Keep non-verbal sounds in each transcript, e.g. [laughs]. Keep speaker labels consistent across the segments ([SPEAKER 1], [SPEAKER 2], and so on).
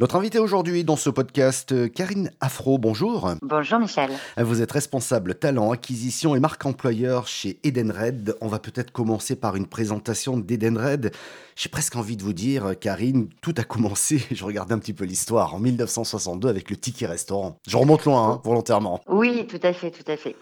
[SPEAKER 1] Notre invité aujourd'hui dans ce podcast, euh, Karine Afro, bonjour.
[SPEAKER 2] Bonjour Michel.
[SPEAKER 1] Vous êtes responsable talent, acquisition et marque employeur chez Edenred. On va peut-être commencer par une présentation d'Edenred. J'ai presque envie de vous dire, Karine, tout a commencé, [laughs] je regardais un petit peu l'histoire, en 1962 avec le ticket restaurant. Je remonte loin, hein, volontairement.
[SPEAKER 2] Oui, tout à fait, tout à fait.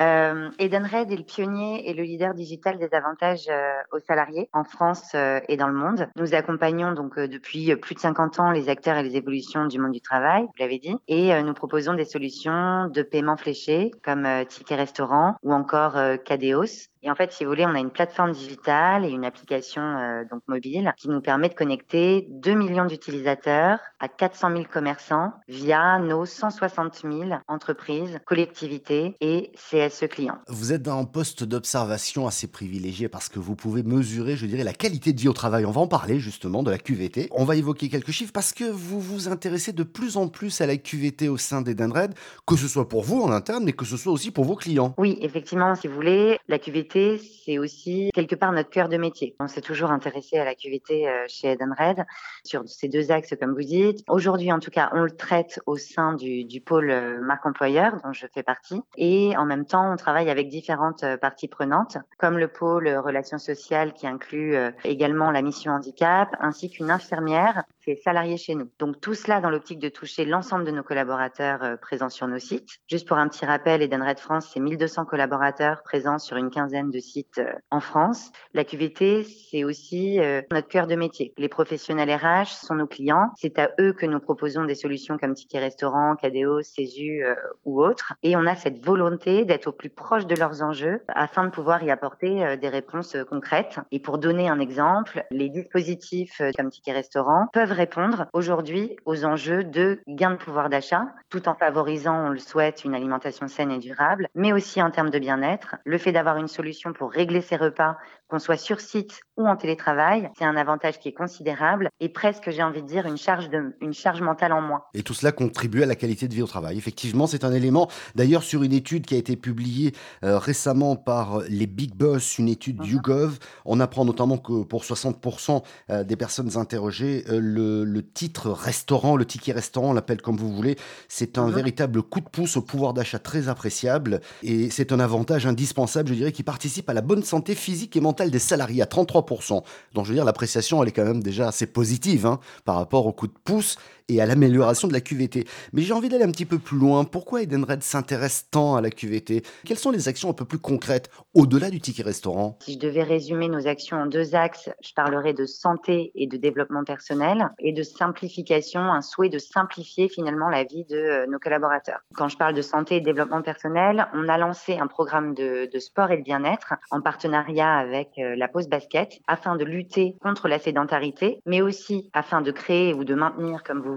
[SPEAKER 2] Euh, Edenred est le pionnier et le leader digital des avantages euh, aux salariés en France euh, et dans le monde. Nous accompagnons donc depuis plus de 50 ans les acteurs les évolutions du monde du travail, vous l'avez dit, et euh, nous proposons des solutions de paiement fléché comme euh, Ticket Restaurant ou encore euh, Cadeos. Et en fait, si vous voulez, on a une plateforme digitale et une application donc mobile qui nous permet de connecter 2 millions d'utilisateurs à 400 000 commerçants via nos 160 000 entreprises, collectivités et CSE clients.
[SPEAKER 1] Vous êtes dans un poste d'observation assez privilégié parce que vous pouvez mesurer, je dirais, la qualité de vie au travail. On va en parler justement de la QVT. On va évoquer quelques chiffres parce que vous vous intéressez de plus en plus à la QVT au sein d'Edenred, que ce soit pour vous en interne, mais que ce soit aussi pour vos clients.
[SPEAKER 2] Oui, effectivement, si vous voulez, la QVT c'est aussi quelque part notre cœur de métier. On s'est toujours intéressé à la QVT euh, chez Edenred sur ces deux axes, comme vous dites. Aujourd'hui, en tout cas, on le traite au sein du, du pôle euh, marque employeur, dont je fais partie. Et en même temps, on travaille avec différentes euh, parties prenantes, comme le pôle relations sociales qui inclut également la mission handicap, ainsi qu'une infirmière qui est salariée chez nous. Donc tout cela dans l'optique de toucher l'ensemble de nos collaborateurs présents sur nos sites. Juste pour un petit rappel, Edenred France, c'est 1200 collaborateurs présents sur une quinzaine de sites euh, en France. La QVT, c'est aussi euh, notre cœur de métier. Les professionnels RH sont nos clients. C'est à eux que nous proposons des solutions comme Ticket Restaurant, Césu euh, ou autres. Et on a cette volonté d'être au plus proche de leurs enjeux afin de pouvoir y apporter des réponses concrètes. Et pour donner un exemple, les dispositifs comme Ticket Restaurant peuvent répondre aujourd'hui aux enjeux de gain de pouvoir d'achat, tout en favorisant, on le souhaite, une alimentation saine et durable, mais aussi en termes de bien-être. Le fait d'avoir une solution pour régler ses repas, qu'on soit sur site ou en télétravail, c'est un avantage qui est considérable et presque, j'ai envie de dire, une charge, de, une charge mentale en moins.
[SPEAKER 1] Et tout cela contribue à la qualité de vie au travail. Effectivement, c'est un élément. D'ailleurs, sur une étude qui a été publiée euh, récemment par les Big Boss, une étude -huh. YouGov, on apprend notamment que pour 60% euh, des personnes interrogées, euh, le, le, titre restaurant, le ticket restaurant, on l'appelle comme vous voulez, c'est un -huh. véritable coup de pouce au pouvoir d'achat très appréciable et c'est un avantage indispensable, je dirais, qui participe à la bonne santé physique et mentale des salariés à 33%. Donc je veux dire, l'appréciation, elle est quand même déjà assez positive hein, par rapport au coup de pouce à l'amélioration de la QVT. Mais j'ai envie d'aller un petit peu plus loin. Pourquoi Edenred s'intéresse tant à la QVT Quelles sont les actions un peu plus concrètes au-delà du ticket restaurant?
[SPEAKER 2] Si je devais résumer nos actions en deux axes, je parlerais de santé et de développement personnel et de simplification, un souhait de simplifier finalement la vie de euh, nos collaborateurs. Quand je parle de santé et développement personnel, on a lancé un programme de, de sport et de bien-être en partenariat avec euh, la pause basket afin de lutter contre la sédentarité, mais aussi afin de créer ou de maintenir, comme vous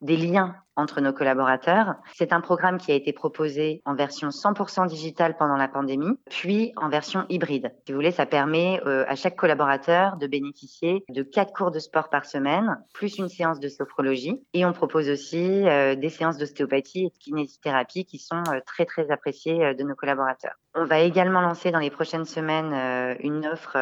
[SPEAKER 2] des liens entre nos collaborateurs. C'est un programme qui a été proposé en version 100% digitale pendant la pandémie, puis en version hybride. Si vous voulez, ça permet euh, à chaque collaborateur de bénéficier de quatre cours de sport par semaine, plus une séance de sophrologie. Et on propose aussi euh, des séances d'ostéopathie et de kinésithérapie qui sont euh, très très appréciées de nos collaborateurs. On va également lancer dans les prochaines semaines une offre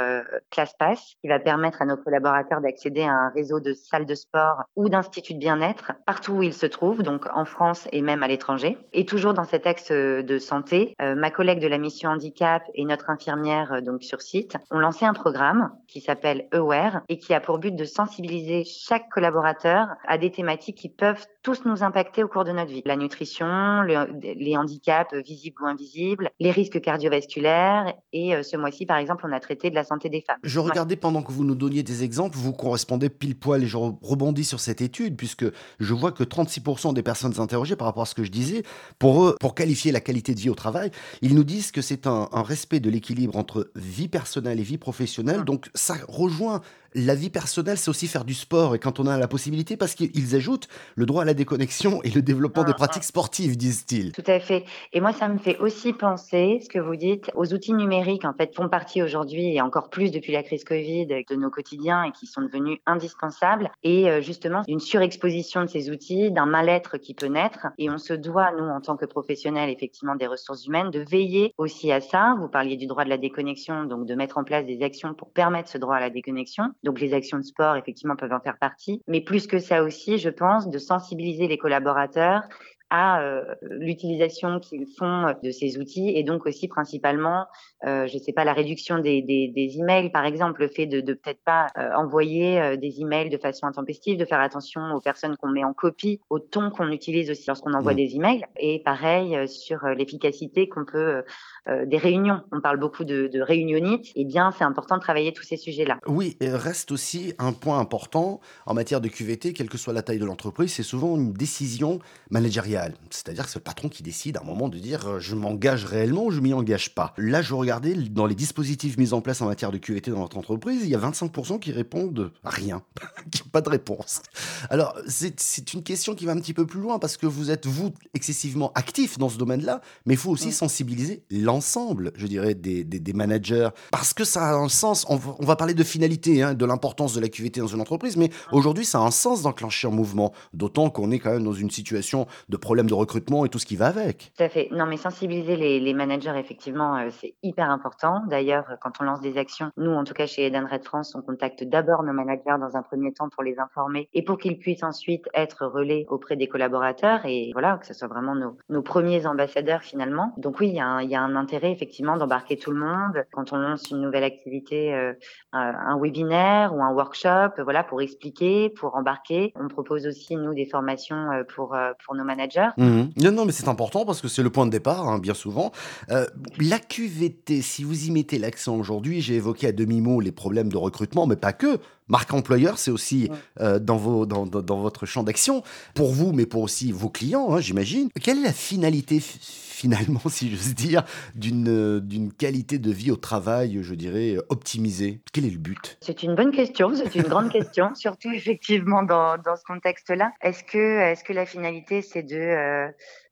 [SPEAKER 2] ClassPass qui va permettre à nos collaborateurs d'accéder à un réseau de salles de sport ou d'instituts de bien-être partout où ils se trouvent, donc en France et même à l'étranger. Et toujours dans cet axe de santé, euh, ma collègue de la mission handicap et notre infirmière euh, donc sur site ont lancé un programme qui s'appelle Aware et qui a pour but de sensibiliser chaque collaborateur à des thématiques qui peuvent tous nous impacter au cours de notre vie. La nutrition, le, les handicaps visibles ou invisibles, les risques cardiovasculaires et euh, ce mois-ci par exemple on a traité de la santé des femmes.
[SPEAKER 1] Je regardais pendant que vous nous donniez des exemples, vous correspondez pile poil et je rebondis sur cette étude puisque je vois que 36% des personnes interrogées par rapport à ce que je disais, pour eux, pour qualifier la qualité de vie au travail, ils nous disent que c'est un, un, respect de l'équilibre entre vie personnelle et vie professionnelle. Mmh. Donc ça rejoint la vie personnelle, c'est aussi faire du sport et quand on a la possibilité, parce qu'ils ajoutent le droit à la déconnexion et le développement ah, des pratiques ah. sportives, disent-ils.
[SPEAKER 2] Tout à fait. Et moi, ça me fait aussi penser, ce que vous dites, aux outils numériques, en fait, font partie aujourd'hui et encore plus depuis la crise Covid de nos quotidiens et qui sont devenus indispensables. Et euh, justement, une surexposition de ces outils, d'un mal-être qui peut naître. Et on se doit, nous, en tant que professionnels, effectivement, des ressources humaines, de veiller aussi à ça. Vous parliez du droit de la déconnexion, donc de mettre en place des actions pour permettre ce droit à la déconnexion Donc les actions de sport, effectivement, peuvent en faire partie. Mais plus que ça aussi, je pense, de sensibiliser les collaborateurs à euh, l'utilisation qu'ils font de ces outils et donc aussi principalement, euh, je sais pas, la réduction des, des, des, emails par exemple, le fait de, de peut-être pas euh, envoyer des emails de façon intempestive, de faire attention aux personnes qu'on met en copie, au ton qu'on utilise aussi lorsqu'on envoie mmh. des emails et pareil sur l'efficacité qu'on peut des réunions. On parle beaucoup de, de réunionites, eh bien c'est important de travailler tous ces sujets-là.
[SPEAKER 1] Oui, et reste aussi un point important en matière de QVT, quelle que soit la taille de l'entreprise, c'est souvent une décision managériale c'est-à-dire que c'est le patron qui décide à un moment de dire euh, je m'engage réellement ou je m'y engage pas. Là, je regardais dans les dispositifs mis en place en matière de QVT dans notre entreprise, il y a 25% qui répondent rien, [laughs] qui n'ont pas de réponse. Alors, c'est une question qui va un petit peu plus loin parce que vous êtes, vous, excessivement actif dans ce domaine-là, mais il faut aussi sensibiliser l'ensemble, je dirais, des, des, managers parce que ça a un sens. On va, parler de finalité, hein, de l'importance de la QVT dans une entreprise, mais aujourd'hui, ça a un sens d'enclencher un mouvement, d'autant qu'on est quand même dans une situation de problème de recrutement et tout ce qui va avec.
[SPEAKER 2] Tout à fait. Non, mais sensibiliser les, les managers, effectivement, euh, c'est hyper important. D'ailleurs, quand on lance des actions, nous, en tout cas chez Edenred France, on contacte d'abord nos managers dans un premier temps pour les informer et pour qu'ils puissent ensuite être relais auprès des collaborateurs et voilà, que ce soit vraiment nos, nos premiers ambassadeurs finalement. Donc oui, il y, a un, il y a un intérêt effectivement d'embarquer tout le monde quand on lance une nouvelle activité, euh, un webinaire ou un workshop, voilà, pour expliquer, pour embarquer. On propose aussi nous des formations euh, pour pour nos managers
[SPEAKER 1] Mmh non, non, mais c'est important parce que c'est le point de départ, hein, bien souvent. Euh, la QVT, si vous y mettez l'accent aujourd'hui, j'ai évoqué à demi-mot les problèmes de recrutement, mais pas que. Marque employeur, c'est aussi euh, dans, vos, dans, dans, votre champ d'action, pour vous, mais pour aussi vos clients, hein, j'imagine. Quelle est la finalité finalement, [laughs] si j'ose dire, d'une d'une qualité de vie au travail, je dirais, optimisée? Quel est le but?
[SPEAKER 2] C'est une bonne question, c'est une grande question, [laughs] surtout effectivement dans, dans ce contexte-là. Est-ce que, est que la finalité, c'est de... Euh,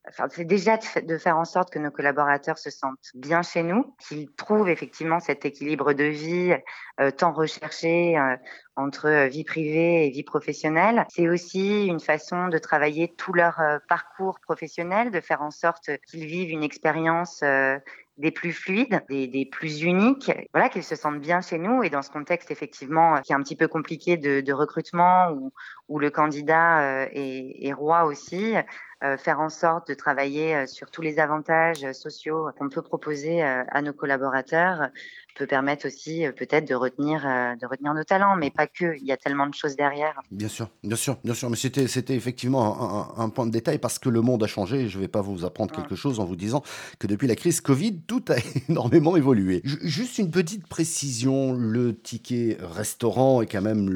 [SPEAKER 2] enfin, c'est déjà de, faire en sorte que nos collaborateurs se sentent bien chez nous, qu'ils trouvent effectivement cet équilibre de vie euh, tant recherché euh, entre euh, vie privée et vie professionnelle. C'est aussi une façon de travailler tout leur parcours professionnel, de faire en sorte qu'ils vivent une expérience des plus fluides, des, des plus uniques, voilà, qu'ils se sentent bien chez nous. Et dans ce contexte, effectivement, qui est un petit peu compliqué de, de recrutement, où, où, le candidat est, est roi aussi, euh, faire en sorte de travailler euh, sur tous les avantages sociaux qu'on peut proposer euh, à nos collaborateurs peut permettre aussi peut-être de retenir de retenir nos talents, mais pas que. Il y a tellement de choses derrière.
[SPEAKER 1] Bien sûr, bien sûr, bien sûr. Mais c'était c'était effectivement un, point de détail parce que le monde a changé. Je ne vais pas vous apprendre quelque chose en vous disant que depuis la crise Covid, tout a [laughs] énormément évolué. juste une petite précision le ticket restaurant est quand même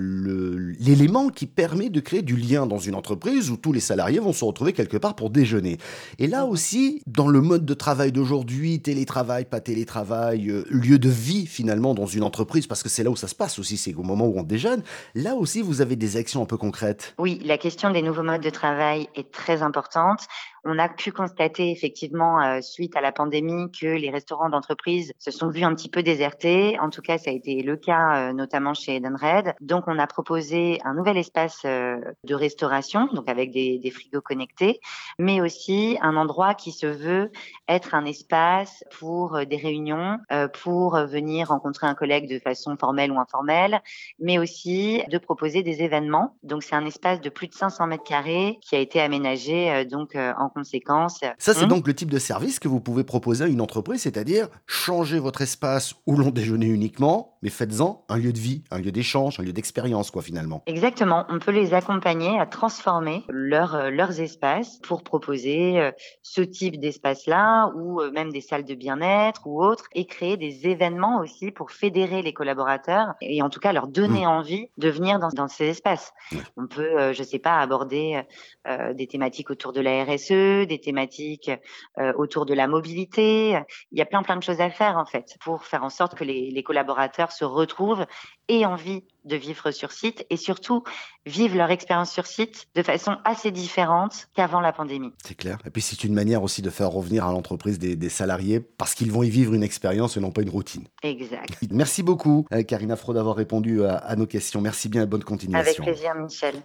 [SPEAKER 1] l'élément qui permet de créer du lien dans une entreprise où tous les salariés vont se retrouver quelque part pour déjeuner. Et là aussi, dans le mode de travail d'aujourd'hui, télétravail, pas télétravail, euh, lieu de vie finalement dans une entreprise, parce que c'est là où ça se passe aussi, c'est au moment où on déjeune, là aussi vous avez des actions un peu concrètes.
[SPEAKER 2] Oui, la question des nouveaux modes de travail est très importante. On a pu constater effectivement euh, suite à la pandémie que les restaurants d'entreprise se sont vus un petit peu désertés. En tout cas, ça a été le cas euh, notamment chez Edenred. Donc, on a proposé un nouvel espace de restauration, donc avec des, des frigos connectés, mais aussi un endroit qui se veut être un espace pour euh, des réunions, euh, pour venir rencontrer un collègue de façon formelle ou informelle, mais aussi de proposer des événements. Donc c'est un espace de plus de 500 mètres carrés qui a été aménagé euh, donc en conséquence.
[SPEAKER 1] Ça c'est mmh. donc le type de service que vous pouvez proposer à une entreprise, c'est-à-dire changer votre espace où l'on déjeune uniquement, mais faites-en un lieu de vie, un lieu d'échange, un lieu d'expérience quoi finalement.
[SPEAKER 2] Exactement, on peut les accompagner à transformer leur, leurs espaces pour proposer euh, ce type d'espace-là ou euh, même des salles de bien-être ou autres et créer des événements aussi pour fédérer les collaborateurs et en tout cas leur donner mmh. envie de venir dans, dans ces espaces. On peut, euh, je sais pas, aborder des thématiques autour de la RSE, des thématiques autour de la mobilité. Il y a plein plein de choses à faire en fait pour faire en sorte que les, les collaborateurs se retrouvent et envie de vivre sur site et surtout vivent leur expérience sur site de façon assez différente qu'avant la pandémie.
[SPEAKER 1] C'est clair. Et puis c'est une manière aussi de faire revenir à l'entreprise des, salariés parce qu'ils vont y vivre une expérience et non pas une routine.
[SPEAKER 2] Exact.
[SPEAKER 1] Merci beaucoup, euh, Karina Fro, d'avoir répondu à, à nos questions. Merci bien et bonne continuation.
[SPEAKER 2] Avec plaisir, Michel.